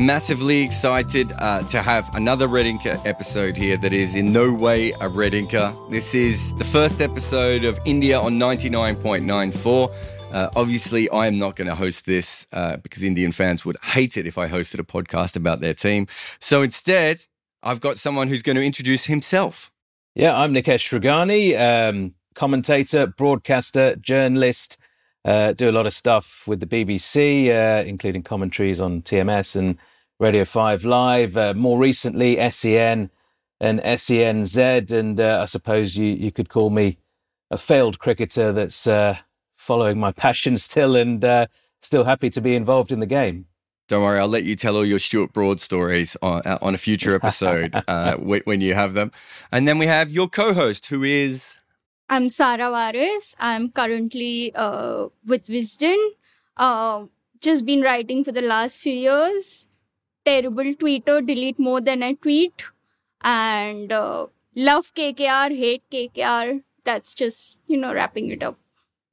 Massively excited uh, to have another Red Inker episode here that is in no way a Red Inker. This is the first episode of India on 99.94. Uh, obviously, I am not going to host this uh, because Indian fans would hate it if I hosted a podcast about their team. So instead, I've got someone who's going to introduce himself. Yeah, I'm Nikesh Rughani, um, commentator, broadcaster, journalist. Uh, do a lot of stuff with the BBC, uh, including commentaries on TMS and Radio 5 Live. Uh, more recently, SEN and SENZ. And uh, I suppose you, you could call me a failed cricketer that's uh, following my passion still and uh, still happy to be involved in the game. Don't worry, I'll let you tell all your Stuart Broad stories on, on a future episode when, when you have them. And then we have your co host, who is. I'm Sarah Waris. I'm currently uh, with Wisden. Uh, just been writing for the last few years. Terrible tweeter, delete more than I tweet. And uh, love KKR, hate KKR. That's just, you know, wrapping it up.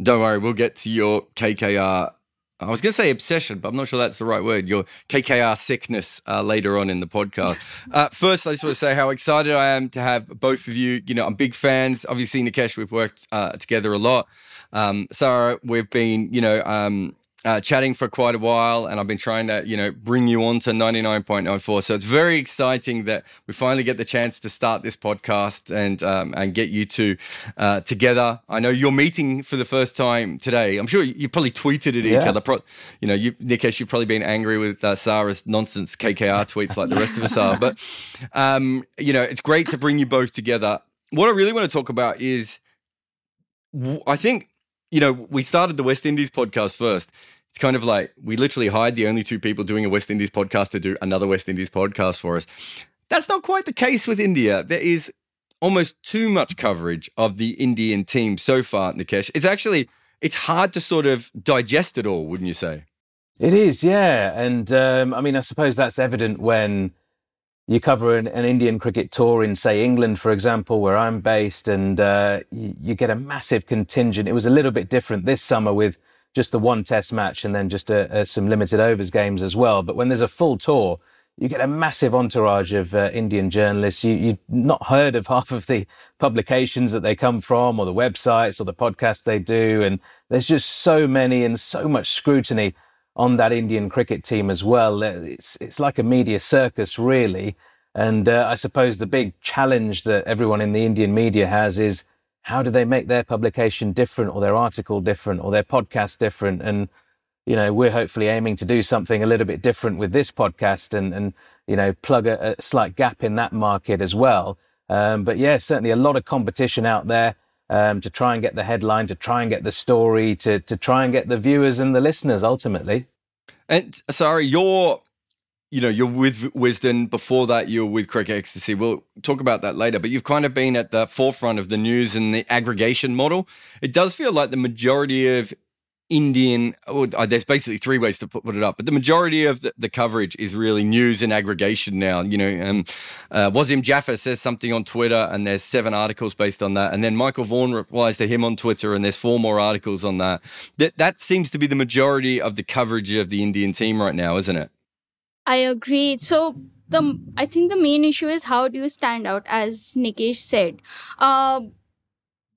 Don't worry, we'll get to your KKR I was going to say obsession, but I'm not sure that's the right word. Your KKR sickness uh, later on in the podcast. Uh, first, I just want to say how excited I am to have both of you. You know, I'm big fans. Obviously, Nikesh, we've worked uh, together a lot. Um, Sarah, we've been, you know, um, uh, chatting for quite a while, and I've been trying to, you know, bring you on to 99.94. So it's very exciting that we finally get the chance to start this podcast and um, and get you two uh, together. I know you're meeting for the first time today. I'm sure you probably tweeted at each yeah. other. Pro- you know, you, Nikesh, you've probably been angry with uh, Sarah's nonsense KKR tweets like the rest of us are. But um, you know, it's great to bring you both together. What I really want to talk about is, I think you know, we started the West Indies podcast first. It's kind of like we literally hired the only two people doing a West Indies podcast to do another West Indies podcast for us. That's not quite the case with India. There is almost too much coverage of the Indian team so far, Nikesh. It's actually it's hard to sort of digest it all, wouldn't you say? It is, yeah. And um, I mean, I suppose that's evident when you cover an, an, Indian cricket tour in, say, England, for example, where I'm based, and uh, you, you, get a massive contingent. It was a little bit different this summer with just the one test match and then just a, a, some limited overs games as well. But when there's a full tour, you get a massive entourage of uh, Indian journalists. You, you've not heard of half of the publications that they come from or the websites or the podcasts they do. And there's just so many and so much scrutiny on that Indian cricket team as well. It's it's like a media circus, really. And uh, I suppose the big challenge that everyone in the Indian media has is how do they make their publication different, or their article different, or their podcast different? And you know, we're hopefully aiming to do something a little bit different with this podcast, and and you know, plug a, a slight gap in that market as well. Um, but yeah, certainly a lot of competition out there um, to try and get the headline, to try and get the story, to to try and get the viewers and the listeners ultimately. And sorry, you're you know you're with Wisden. Before that, you were with Cricket Ecstasy. We'll talk about that later. But you've kind of been at the forefront of the news and the aggregation model. It does feel like the majority of Indian, or uh, there's basically three ways to put, it up, but the majority of the, the, coverage is really news and aggregation now. You know, um, uh, Wasim Jaffer says something on Twitter, and there's seven articles based on that, and then Michael Vaughan replies to him on Twitter, and there's four more articles on that. That that seems to be the majority of the coverage of the Indian team right now, isn't it? I agree. So the I think the main issue is how do you stand out, as Nikesh said. Uh,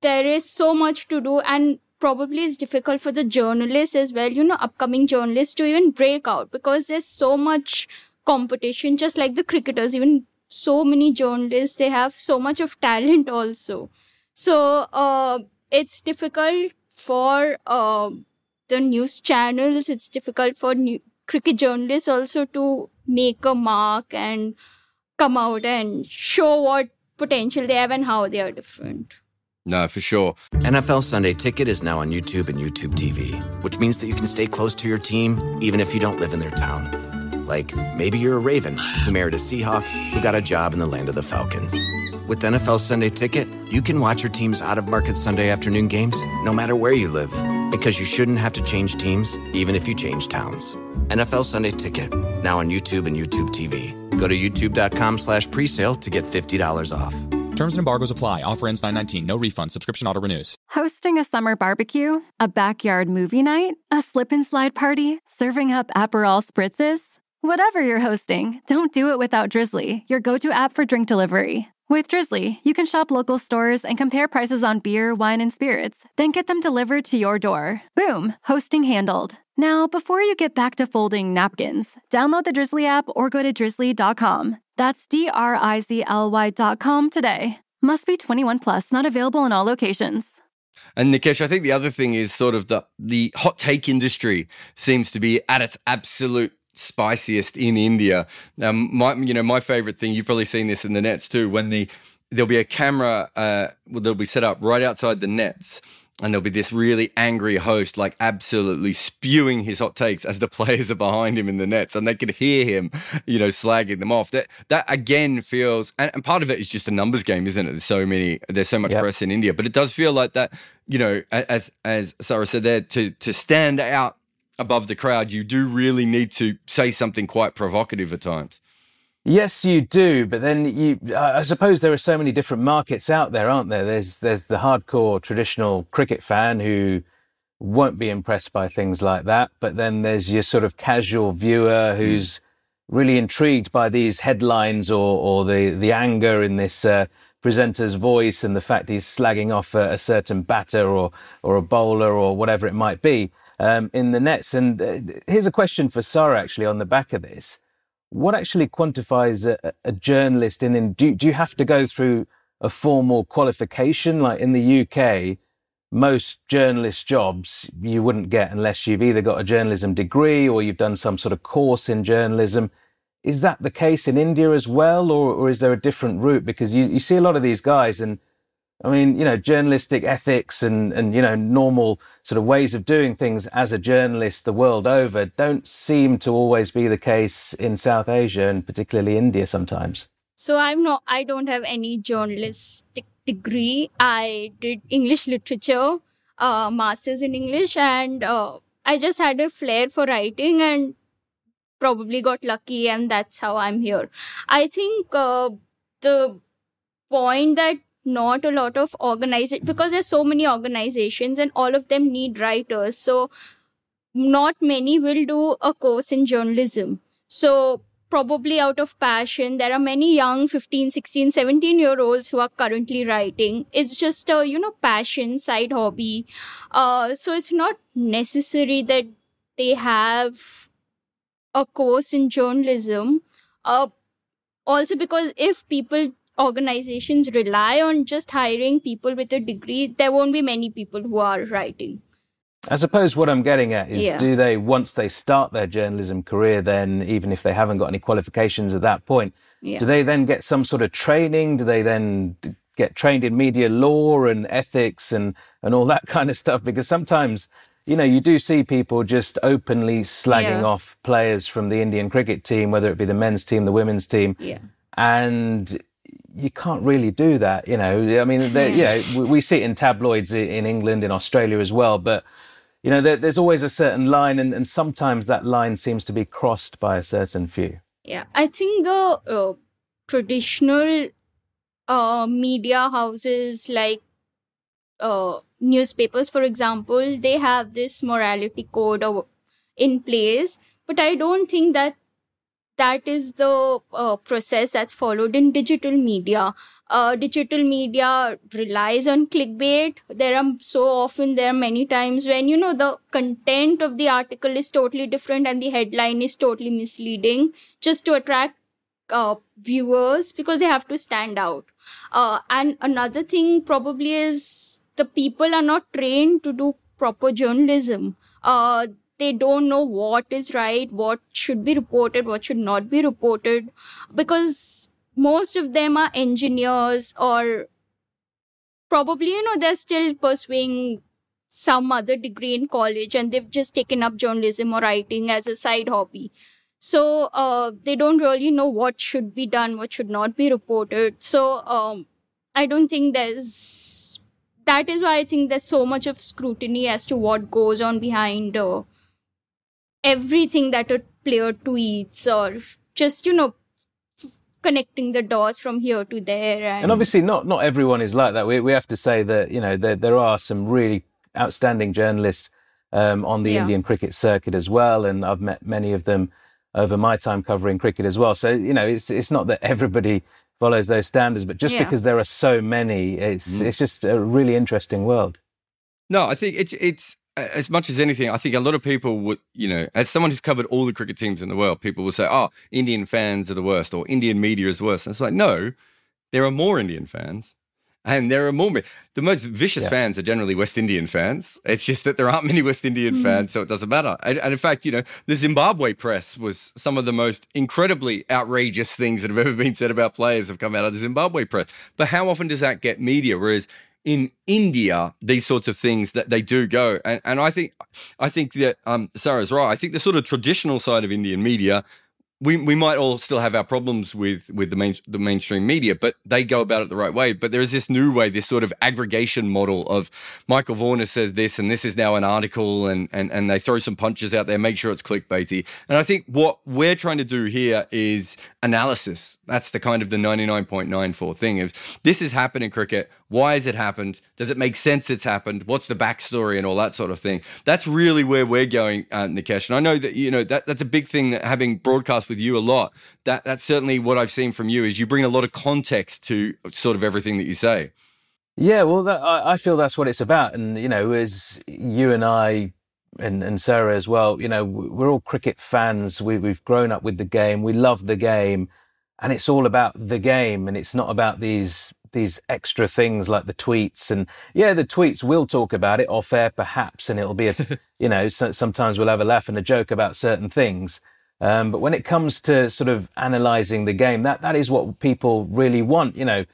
there is so much to do, and probably it's difficult for the journalists as well, you know, upcoming journalists to even break out because there's so much competition, just like the cricketers, even so many journalists, they have so much of talent also. So uh, it's difficult for uh, the news channels, it's difficult for new- cricket journalists also to make a mark and come out and show what potential they have and how they are different. No, for sure. NFL Sunday Ticket is now on YouTube and YouTube TV, which means that you can stay close to your team even if you don't live in their town. Like maybe you're a Raven who married a Seahawk who got a job in the land of the Falcons. With NFL Sunday Ticket, you can watch your team's out of market Sunday afternoon games no matter where you live because you shouldn't have to change teams even if you change towns. NFL Sunday Ticket, now on YouTube and YouTube TV. Go to youtube.com slash presale to get $50 off. Terms and embargoes apply. Offer ends 919. No refund. Subscription auto renews. Hosting a summer barbecue, a backyard movie night, a slip and slide party, serving up Aperol spritzes. Whatever you're hosting, don't do it without Drizzly, your go to app for drink delivery. With Drizzly, you can shop local stores and compare prices on beer, wine, and spirits, then get them delivered to your door. Boom, hosting handled. Now, before you get back to folding napkins, download the Drizzly app or go to drizzly.com. That's D R I Z L Y.com today. Must be 21 plus, not available in all locations. And Nikesh, I think the other thing is sort of the the hot take industry seems to be at its absolute spiciest in India. Um, my, you know, my favorite thing, you've probably seen this in the nets too, when the there'll be a camera uh, that'll be set up right outside the nets and there'll be this really angry host like absolutely spewing his hot takes as the players are behind him in the nets and they can hear him you know slagging them off that that again feels and, and part of it is just a numbers game isn't it there's so many there's so much yep. press in india but it does feel like that you know as as sarah said there to to stand out above the crowd, you do really need to say something quite provocative at times. Yes, you do. But then you, I suppose there are so many different markets out there, aren't there? There's there's the hardcore traditional cricket fan who won't be impressed by things like that. But then there's your sort of casual viewer who's mm. really intrigued by these headlines or or the the anger in this. Uh, presenter's voice and the fact he's slagging off a, a certain batter or or a bowler or whatever it might be um, in the nets. And uh, here's a question for Sarah, actually, on the back of this. What actually quantifies a, a journalist in, in do, do you have to go through a formal qualification? Like in the UK, most journalist jobs you wouldn't get unless you've either got a journalism degree or you've done some sort of course in journalism. Is that the case in India as well, or, or is there a different route? Because you, you see a lot of these guys and I mean, you know, journalistic ethics and, and, you know, normal sort of ways of doing things as a journalist the world over don't seem to always be the case in South Asia and particularly India sometimes. So I'm not, I don't have any journalistic degree. I did English literature, uh, master's in English, and uh, I just had a flair for writing and probably got lucky, and that's how I'm here. I think uh, the point that not a lot of organization because there's so many organizations and all of them need writers so not many will do a course in journalism. So probably out of passion there are many young 15 16 17 year olds who are currently writing. It's just a you know passion side hobby. Uh, so it's not necessary that they have a course in journalism. Uh, also because if people organizations rely on just hiring people with a degree, there won't be many people who are writing. I suppose what I'm getting at is yeah. do they, once they start their journalism career, then even if they haven't got any qualifications at that point, yeah. do they then get some sort of training? Do they then get trained in media law and ethics and, and all that kind of stuff? Because sometimes, you know, you do see people just openly slagging yeah. off players from the Indian cricket team, whether it be the men's team, the women's team. Yeah. And you can't really do that. You know, I mean, you know, we see it in tabloids in England, in Australia as well. But you know, there, there's always a certain line, and, and sometimes that line seems to be crossed by a certain few. Yeah, I think the uh, traditional uh, media houses like uh, newspapers, for example, they have this morality code in place, but I don't think that that is the uh, process that's followed in digital media. Uh, digital media relies on clickbait. There are so often, there are many times when, you know, the content of the article is totally different and the headline is totally misleading just to attract uh, viewers because they have to stand out. Uh, and another thing probably is the people are not trained to do proper journalism. Uh, they don't know what is right, what should be reported, what should not be reported, because most of them are engineers or probably, you know, they're still pursuing some other degree in college and they've just taken up journalism or writing as a side hobby. So uh, they don't really know what should be done, what should not be reported. So um, I don't think there's. That is why I think there's so much of scrutiny as to what goes on behind uh, everything that a player tweets or just you know connecting the dots from here to there and, and obviously not not everyone is like that we, we have to say that you know there, there are some really outstanding journalists um, on the yeah. indian cricket circuit as well and i've met many of them over my time covering cricket as well so you know it's it's not that everybody follows those standards but just yeah. because there are so many it's mm. it's just a really interesting world no i think it's it's as much as anything, I think a lot of people would, you know, as someone who's covered all the cricket teams in the world, people will say, oh, Indian fans are the worst or Indian media is the worst. And it's like, no, there are more Indian fans. And there are more. The most vicious yeah. fans are generally West Indian fans. It's just that there aren't many West Indian mm. fans, so it doesn't matter. And, and, in fact, you know, the Zimbabwe press was some of the most incredibly outrageous things that have ever been said about players have come out of the Zimbabwe press. But how often does that get media? Whereas in India, these sorts of things that they do go, and, and I think I think that um, Sarah's right. I think the sort of traditional side of Indian media we, we might all still have our problems with with the main the mainstream media, but they go about it the right way. But there is this new way, this sort of aggregation model of Michael Vaughan says this, and this is now an article, and and and they throw some punches out there, make sure it's clickbaity. And I think what we're trying to do here is analysis. That's the kind of the ninety nine point nine four thing. If this is happening in cricket, why has it happened? Does it make sense it's happened? What's the backstory and all that sort of thing? That's really where we're going, uh, Nikesh. And I know that you know that that's a big thing that having broadcast with you a lot. That that's certainly what I've seen from you is you bring a lot of context to sort of everything that you say. Yeah, well, that, I, I feel that's what it's about, and you know, as you and I and, and Sarah as well, you know, we're all cricket fans. We, we've grown up with the game. We love the game, and it's all about the game, and it's not about these these extra things like the tweets and yeah the tweets will talk about it off air perhaps and it'll be a you know so, sometimes we'll have a laugh and a joke about certain things um, but when it comes to sort of analyzing the game, that, that is what people really want. You know,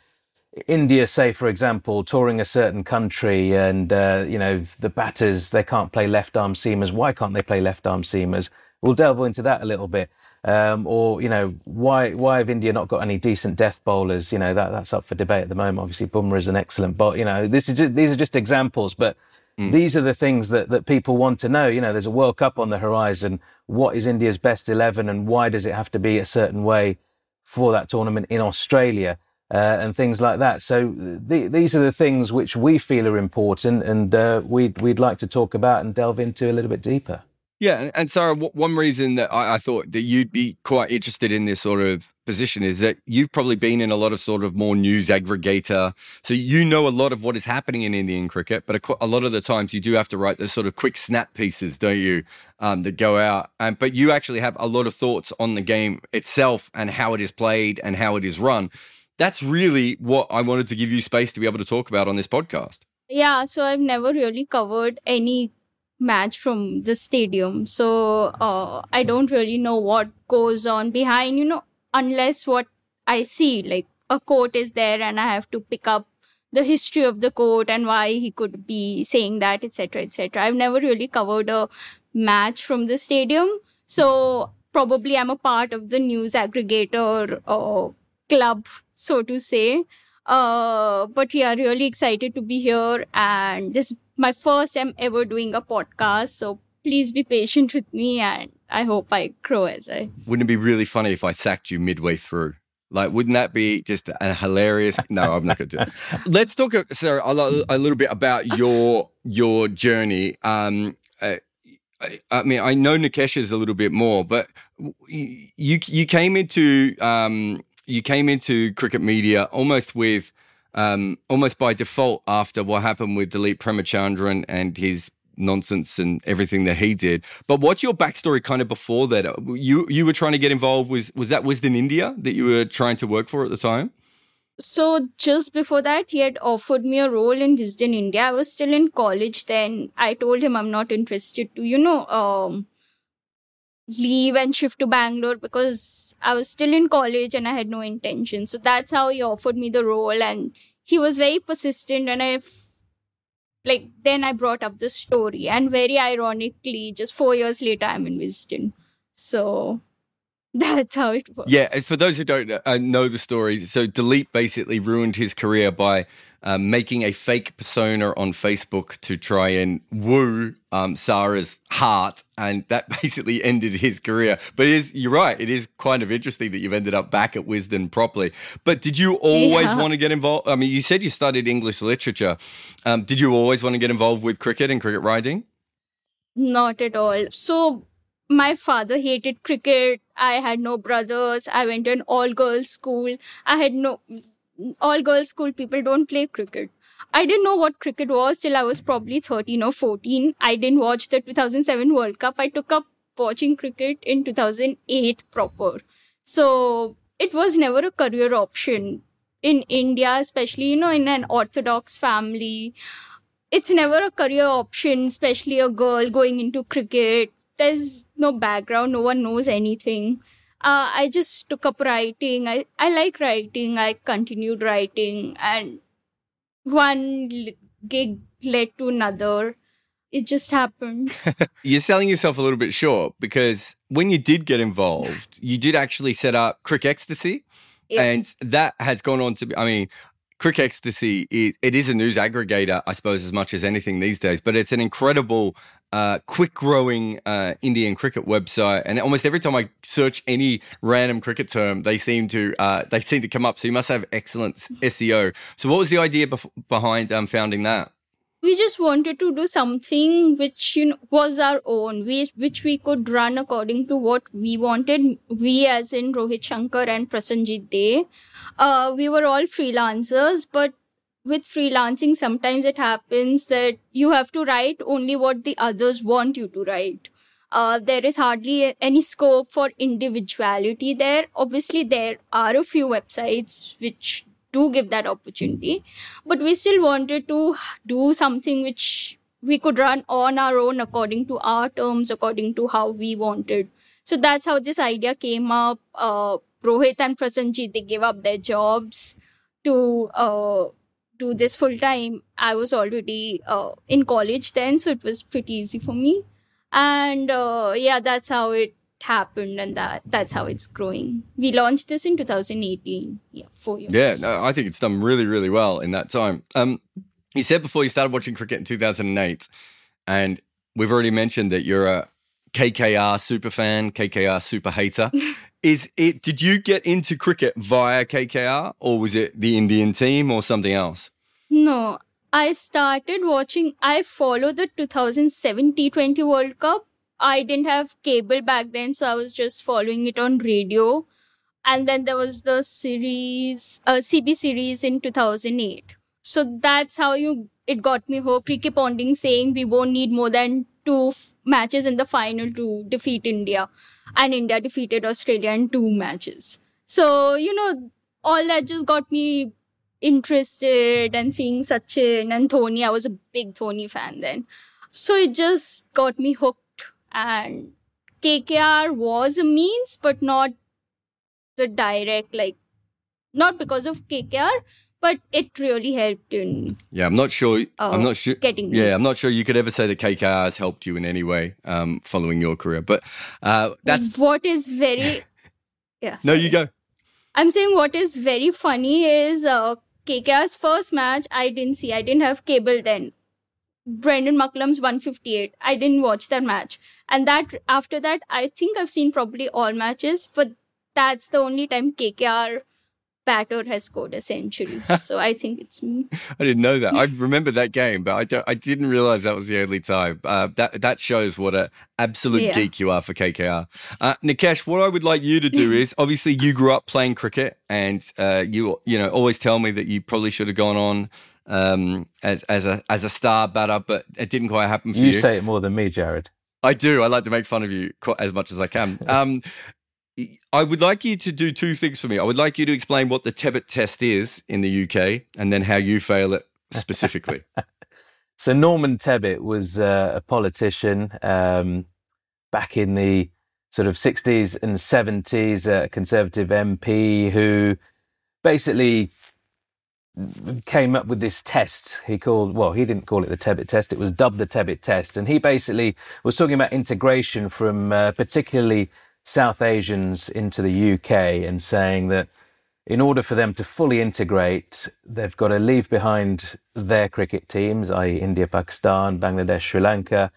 India, say, for example, touring a certain country and, uh, you know, the batters, they can't play left arm seamers. Why can't they play left arm seamers? We'll delve into that a little bit. Um, or, you know, why why have India not got any decent death bowlers? You know, that, that's up for debate at the moment. Obviously, Bumrah is an excellent bowler. You know, this is just, these are just examples, but Mm. These are the things that, that people want to know. You know, there's a World Cup on the horizon. What is India's best 11 and why does it have to be a certain way for that tournament in Australia? Uh, and things like that. So the, these are the things which we feel are important, and uh, we'd we'd like to talk about and delve into a little bit deeper. Yeah, and, Sarah, one reason that I, I, thought that you'd be quite interested in this sort of position is that you've probably been in a lot of sort of more news aggregator, so you know a lot of what is happening in Indian cricket. But a, a lot of the times you do have to write those sort of quick snap pieces, don't you, um, that go out. And but you actually have a lot of thoughts on the game itself and how it is played and how it is run. That's really what I wanted to give you space to be able to talk about on this podcast. Yeah, so I've never really covered any match from the stadium. So uh, I don't really know what goes on behind, you know, unless what I see, like a quote is there and I have to pick up the history of the quote and why he could be saying that, etc., etc. I've never really covered a match from the stadium. So probably I'm a part of the news aggregator uh, club, so to say. Uh, but yeah, really excited to be here. And this is my first time ever doing a podcast. So please be patient with me and I hope I grow as I. Wouldn't it be really funny if I sacked you midway through? Like, wouldn't that be just a hilarious? No, I'm not going to do it. Let's talk, uh, Sarah, a, a, little bit about your your journey. Um, uh, I, I, mean, I know Nikesha's a little bit more, but you you came into um, you came into cricket media almost with um, almost by default after what happened with Dilip Premachandran and his nonsense and everything that he did. But what's your backstory kind of before that? You you were trying to get involved was was that Wisden India that you were trying to work for at the time? So just before that, he had offered me a role in Wisden India. I was still in college then. I told him I'm not interested to, you know, um, leave and shift to Bangalore because I was still in college and I had no intention. So that's how he offered me the role. And he was very persistent and I like then I brought up the story, and very ironically, just four years later, I'm in Wisden. So that's how it works. Yeah, for those who don't uh, know the story, so Dilip basically ruined his career by um, making a fake persona on Facebook to try and woo um, Sarah's heart, and that basically ended his career. But it is, you're right, it is kind of interesting that you've ended up back at Wisden properly. But did you always yeah. want to get involved? I mean, you said you studied English literature. Um, did you always want to get involved with cricket and cricket writing? Not at all. So my father hated cricket. I had no brothers. I went to an all girls school. I had no all girls school people don't play cricket. I didn't know what cricket was till I was probably 13 or 14. I didn't watch the 2007 World Cup. I took up watching cricket in 2008 proper. So it was never a career option in India, especially, you know, in an Orthodox family. It's never a career option, especially a girl going into cricket. There's no background, no one knows anything uh, I just took up writing. I, I like writing. I continued writing, and one gig led to another. It just happened. You're selling yourself a little bit short because when you did get involved, you did actually set up CricXtasy. And that has gone on to be, I mean, CricXtasy is it is a news aggregator, I suppose, as much as anything these days. But it's an incredible, uh, quick growing uh, Indian cricket website, and almost every time I search any random cricket term, they seem to uh, they seem to come up. So you must have excellent SEO. So what was the idea bef- behind um, founding that? we just wanted to do something which you know, was our own we, which we could run according to what we wanted we as in rohit sankar and prasenjit dey uh, we were all freelancers but with freelancing sometimes it happens that you have to write only what the others want you to write. Uh, there is hardly any scope for individuality there. Obviously there are a few websites which do give that opportunity but we still wanted to do something which we could run on our own according to our terms according to how we wanted. So that's how this idea came up. Uh, rohit and prasenjit they gave up their jobs to uh, do this full time i was already uh, in college then so it was pretty easy for me. And uh, yeah that's how it happened and that that's how it's growing. We launched this in 2018 yeah four years. Yeah no, i think it's done really really well in that time. Um you said before you started watching cricket in 2008 and we've already mentioned that you're a kkr super fan kkr super hater is it did you get into cricket via kkr or was it the indian team or something else no i started watching i followed the 2007 t20 world cup I didn't have cable back then, so I was just following it on radio. And then there was the series, uh, CB series in 2008. So that's how you it got me hooked. Ricky Ponting saying we won't need more than two f- matches in the final to defeat India, and India defeated Australia in two matches. So you know all that just got me interested and seeing Sachin and Dhoni. I was a big Dhoni fan then, so it just got me hooked and KKR was a means, but not the direct, like, not because of KKR, but it really helped in. Yeah, I'm not sure. Uh, I'm not sure. Getting. Yeah, I'm not sure you could ever say that KKR has helped you in any way um, following your career, but uh, that's what is very. yeah. no, you go. I'm saying what is very funny is uh, KKR's first match, I didn't see. I didn't have cable then. Brendon McCullum's 158. I didn't watch that match. And that after that, I think I've seen probably all matches, but that's the only time KKR batter has scored a century. so I think it's me. I didn't know that. I remember that game, but I don't, I didn't realize that was the only time. Uh, that that shows what an absolute Yeah. geek you are for KKR. Uh, Nikesh, what I would like you to do is obviously you grew up playing cricket, and uh, you you know always tell me that you probably should have gone on um, as as a as a star batter, but it didn't quite happen for you. You say it more than me, Jarrod. I do. I like to make fun of you quite as much as I can. Um, I would like you to do two things for me. I would like you to explain what the Tebbit test is in the UK, and then how you fail it specifically. So Norman Tebbit was uh, a politician um, back in the sort of 60s and 70s, a Conservative MP who basically came up with this test he called well he didn't call it the Tebbit test it was dubbed the Tebbit test and he basically was talking about integration from uh, particularly South Asians into the UK and saying that in order for them to fully integrate, they've got to leave behind their cricket teams, i.e., India, Pakistan, Bangladesh, Sri Lanka,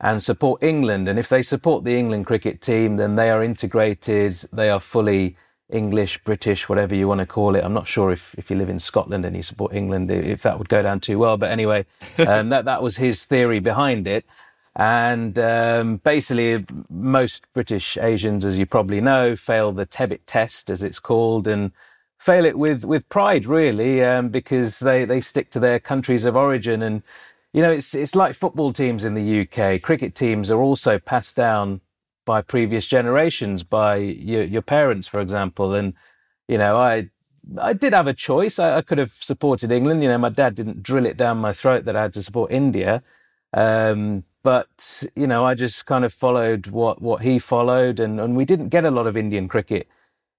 and support England. And if they support the England cricket team, then they are integrated, they are fully English, British, whatever you want to call it. I'm not sure if, if you live in Scotland and you support England, if that would go down too well. But anyway, um, that, that was his theory behind it. And um, basically, most British Asians, as you probably know, fail the Tebbit test, as it's called, and fail it with, with pride, really, um, because they, they stick to their countries of origin. And, you know, it's, it's like football teams in the UK. Cricket teams are also passed down by previous generations, by your, your parents, for example. And, you know, I I did have a choice. I, I could have supported England. You know, my dad didn't drill it down my throat that I had to support India. Um, but you know, I just kind of followed what what he followed, and and we didn't get a lot of Indian cricket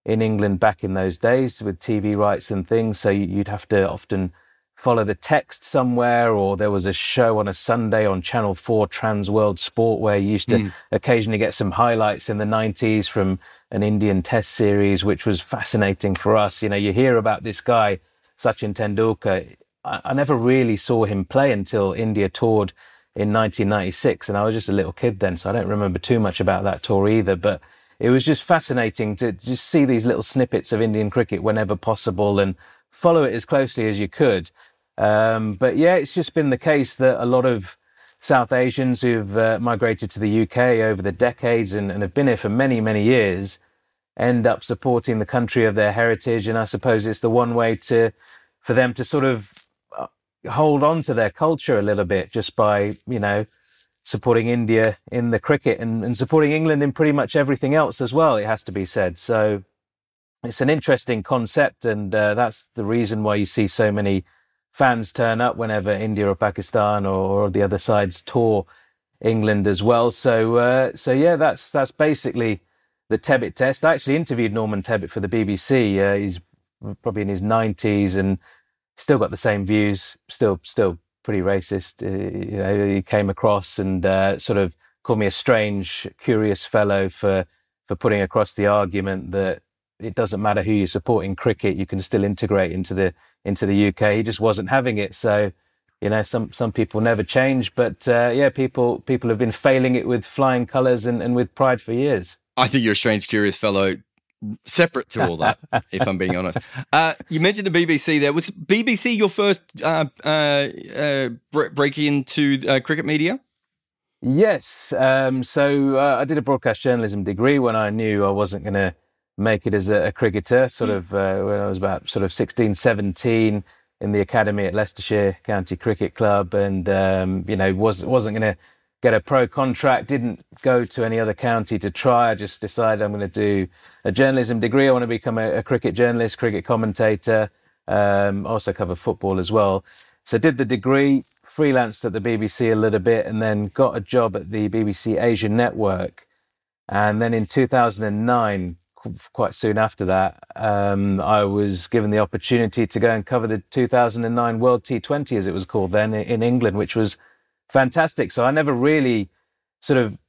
in England back in those days with TV rights and things. So you- you'd have to often follow the text somewhere, or there was a show on a Sunday on Channel Four, Trans World Sport, where you used to hmm. occasionally get some highlights in the '90s from an Indian Test series, which was fascinating for us. You know, you hear about this guy Sachin Tendulkar. I, I never really saw him play until India toured in 1996, and I was just a little kid then, so I don't remember too much about that tour either. But it was just fascinating to just see these little snippets of Indian cricket whenever possible and follow it as closely as you could. Um, but yeah, it's just been the case that a lot of South Asians who've uh, migrated to the UK over the decades and, and have been here for many, many years end up supporting the country of their heritage. And I suppose it's the one way to for them to sort of hold on to their culture a little bit just by, you know, supporting India in the cricket and, and supporting England in pretty much everything else as well, it has to be said. So it's an interesting concept. And uh, that's the reason why you see so many fans turn up whenever India or Pakistan or, or the other sides tour England as well. So, uh, so yeah, that's, that's basically the Tebbit test. I actually interviewed Norman Tebbit for the BBC. Uh, he's probably in his 90s and still got the same views, still, still pretty racist. Uh, you know, he came across and uh, sort of called me a strange, curious fellow for for putting across the argument that it doesn't matter who you support in cricket, you can still integrate into the into the UK. He just wasn't having it. So, you know, some some people never change, but uh, yeah, people people have been failing it with flying colours and, and with pride for years. I think you're a strange, curious fellow. Separate to all that, if I'm being honest. Uh, you mentioned the BBC. There was BBC your first uh, uh, uh, break into uh, cricket media. Yes. Um, so uh, I did a broadcast journalism degree when I knew I wasn't going to make it as a, a cricketer, sort of uh, when I was about sort of 16, 17 in the academy at Leicestershire County Cricket Club and, um, you know, was, wasn't going to get a pro contract, didn't go to any other county to try. I just decided I'm going to do a journalism degree. I want to become a, a cricket journalist, cricket commentator, um, also cover football as well. So did the degree, freelanced at the BBC a little bit, and then got a job at the BBC Asia Network. And then in 2009, quite soon after that, um, I was given the opportunity to go and cover the 2009 World T20, as it was called then, in England, which was fantastic. So I never really sort of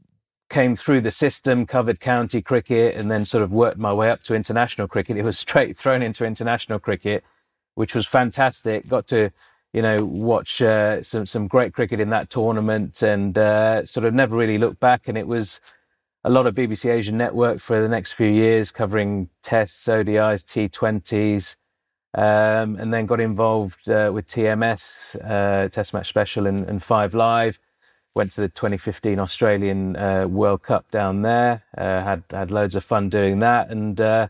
came through the system, covered county cricket, and then sort of worked my way up to international cricket. It was straight thrown into international cricket which was fantastic. Got to you know watch uh, some some great cricket in that tournament, and uh, sort of never really looked back. And it was a lot of BBC Asian Network for the next few years, covering tests, ODIs, T20s, um, and then got involved uh, with TMS, uh, Test Match Special, and, and, Five Live. Went to the 2015 Australian uh, World Cup down there. Uh, had had loads of fun doing that, and uh,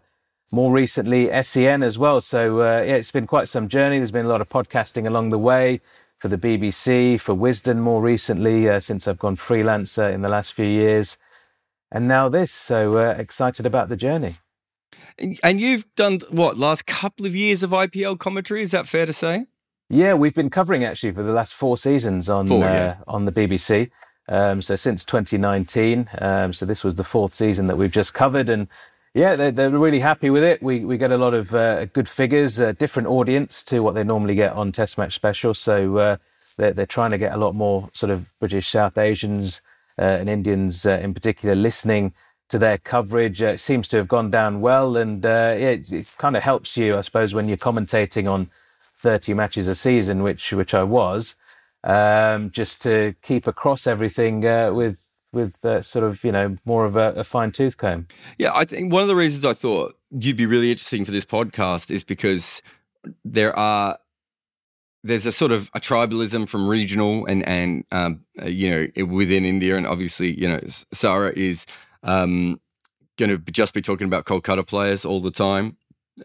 more recently SEN as well. So uh, yeah, it's been quite some journey. There's been a lot of podcasting along the way for the BBC, for Wisden more recently since I've gone freelancer in the last few years and now this. So excited about the journey. And you've done what last couple of years of IPL commentary? Is that fair to say? Yeah, we've been covering actually for the last four seasons on four, yeah. uh, on the BBC. Um, so since 2019, um, so this was the fourth season that we've just covered, and yeah, they're, they're really happy with it. We we get a lot of uh, good figures, a different audience to what they normally get on Test Match Special. So uh, they're they're trying to get a lot more sort of British South Asians uh, and Indians uh, in particular listening to their coverage. Uh, it seems to have gone down well, and yeah, it, it kind of helps you, I suppose, when you're commentating on 30 matches a season, which which I was, um, just to keep across everything with with uh, sort of you know more of a, a, fine tooth comb. Yeah, I think one of the reasons I thought you'd be really interesting for this podcast is because there are there's a sort of a tribalism from regional and and um, uh, you know within India, and obviously you know Sarah is um, going to just be talking about Kolkata players all the time,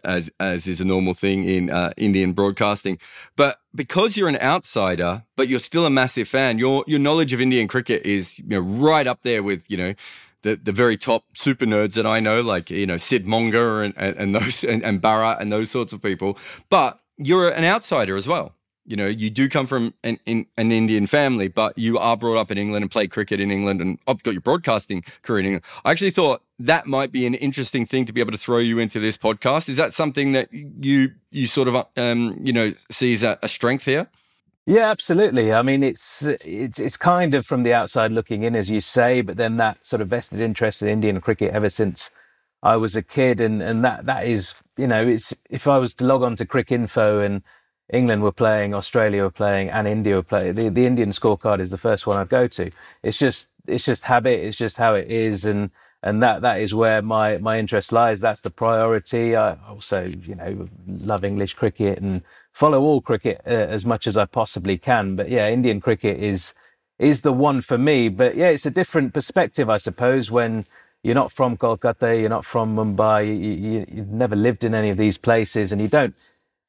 as as is a normal thing in uh, Indian broadcasting. But because you're an outsider, but you're still a massive fan, your your knowledge of Indian cricket is you know right up there with you know the, the very top super nerds that I know, like you know Sid Monga and, and, and those and, and Bharat and those sorts of people. But you're an outsider as well you know, you do come from an, in, an Indian family, but you are brought up in England and played cricket in England and oh, got your broadcasting career in England. I actually thought that might be an interesting thing to be able to throw you into this podcast. Is that something that you you sort of um, you know see as a, a strength here? Yeah, absolutely. I mean, it's it's it's kind of from the outside looking in, as you say, but then that sort of vested interest in Indian cricket ever since I was a kid, and and that that is, you know, it's if I was to log on to Cricinfo and England were playing, Australia were playing, and India were playing. The, the Indian scorecard is the first one I'd go to. It's just it's just habit. It's just how it is, and and that that is where my my interest lies. That's the priority. I also you know love English cricket and follow all cricket uh, as much as I possibly can. But yeah, Indian cricket is is the one for me. But yeah, it's a different perspective, I suppose, when you're not from Kolkata, you're not from Mumbai, you, you, you've never lived in any of these places, and you don't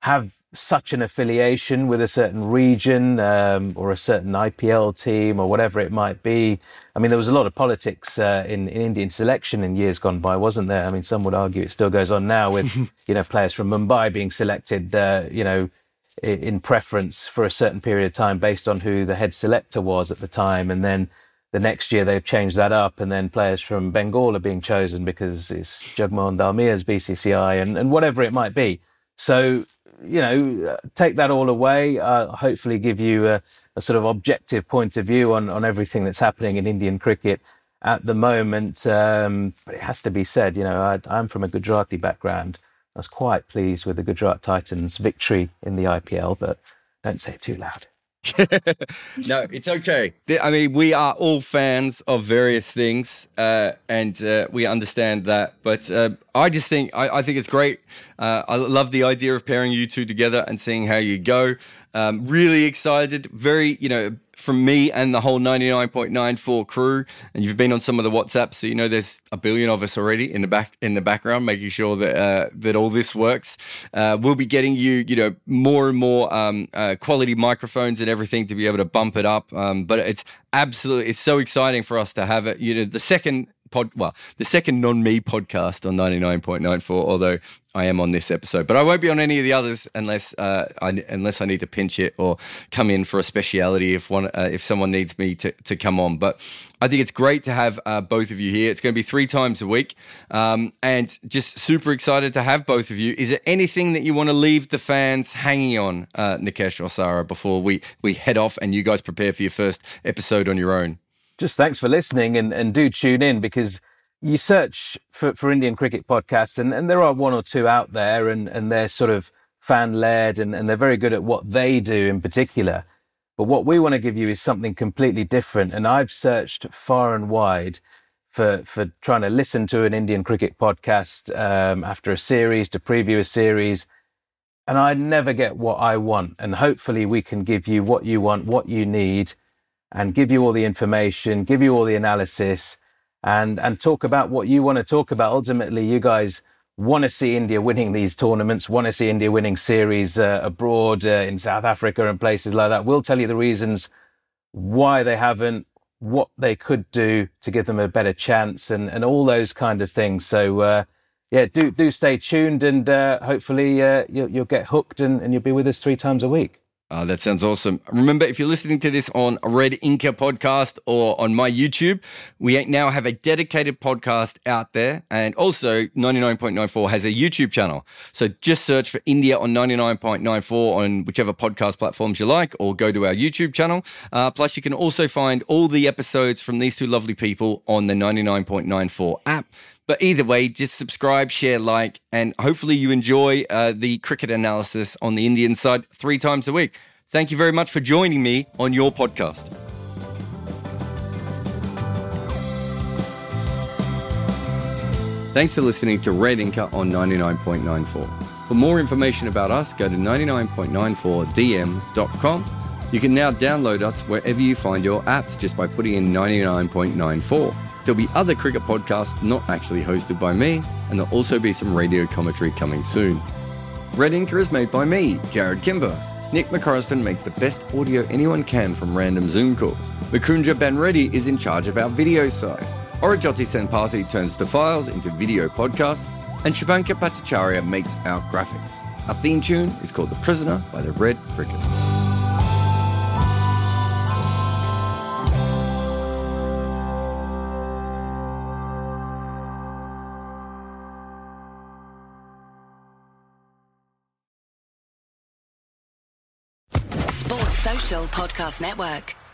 have such an affiliation with a certain region um, or a certain IPL team or whatever it might be. I mean, there was a lot of politics uh, in, in Indian selection in years gone by, wasn't there? I mean, some would argue it still goes on now with, you know, players from Mumbai being selected, uh, you know, in preference for a certain period of time based on who the head selector was at the time. And then the next year they've changed that up and then players from Bengal are being chosen because it's Jagmohan Dalmia's BCCI and, and whatever it might be. So you know, take that all away. Uh, hopefully, give you a, a, sort of objective point of view on, on everything that's happening in Indian cricket at the moment. Um, but it has to be said, you know, I, am from a Gujarati background. I was quite pleased with the Gujarat Titans' victory in the IPL, but don't say it too loud. no, it's okay. I mean, we are all fans of various things, uh, and uh, we understand that. But uh, I just think I, I think it's great. Uh, I love the idea of pairing you two together and seeing how you go. Um, really excited. Very, you know, from me and the whole 99.94 crew. And you've been on some of the WhatsApps, so you know there's a billion of us already in the back in the background, making sure that uh, that all this works. Uh, we'll be getting you, you know, more and more um, uh, quality microphones and everything to be able to bump it up. Um, but it's absolutely it's so exciting for us to have it. You know, the second pod, well, the second non-me podcast on 99.94, although I am on this episode, but I won't be on any of the others unless uh, I, unless I need to pinch it or come in for a speciality if one uh, if someone needs me to, to come on. But I think it's great to have uh, both of you here. It's going to be three times a week, um, and just super excited to have both of you. Is there anything that you want to leave the fans hanging on, uh, Nikesh or Sarah, before we we head off and you guys prepare for your first episode on your own? Just thanks for listening and, and do tune in because you search for, for Indian cricket podcasts and, and there are one or two out there and, and they're sort of fan led and, and they're very good at what they do in particular. But what we want to give you is something completely different. And I've searched far and wide for, for trying to listen to an Indian cricket podcast um, after a series, to preview a series. And I never get what I want. And hopefully we can give you what you want, what you need, and give you all the information, give you all the analysis, and, and talk about what you want to talk about. Ultimately, you guys want to see India winning these tournaments, want to see India winning series uh, abroad uh, in South Africa and places like that. We'll tell you the reasons why they haven't, what they could do to give them a better chance, and, and all those kind of things. So, uh, yeah, do do stay tuned, and uh, hopefully uh, you'll, you'll get hooked, and, and you'll be with us three times a week. Uh, that sounds awesome. Remember, if you're listening to this on Red Inker podcast or on my YouTube, we now have a dedicated podcast out there. And also, 99.94 has a YouTube channel. So just search for India on 99.94 on whichever podcast platforms you like, or go to our YouTube channel. Uh, plus, you can also find all the episodes from these two lovely people on the 99.94 app. But either way, just subscribe, share, like, and hopefully you enjoy uh, the cricket analysis on the Indian side three times a week. Thank you very much for joining me on your podcast. Thanks for listening to Red Inker on 99.94. For more information about us, go to 99.94dm.com. You can now download us wherever you find your apps just by putting in 99.94. There'll be other cricket podcasts not actually hosted by me, and there'll also be some radio commentary coming soon. Red Inker is made by me, Jarrod Kimber. Nick McCorriston makes the best audio anyone can from random Zoom calls. Mukunda Bandreddi is in charge of our video side. Aurojyoti Senapati turns the files into video podcasts, and Subhankar Bhattacharya makes our graphics. Our theme tune is called The Prisoner by the Red Cricket. Podcast Network.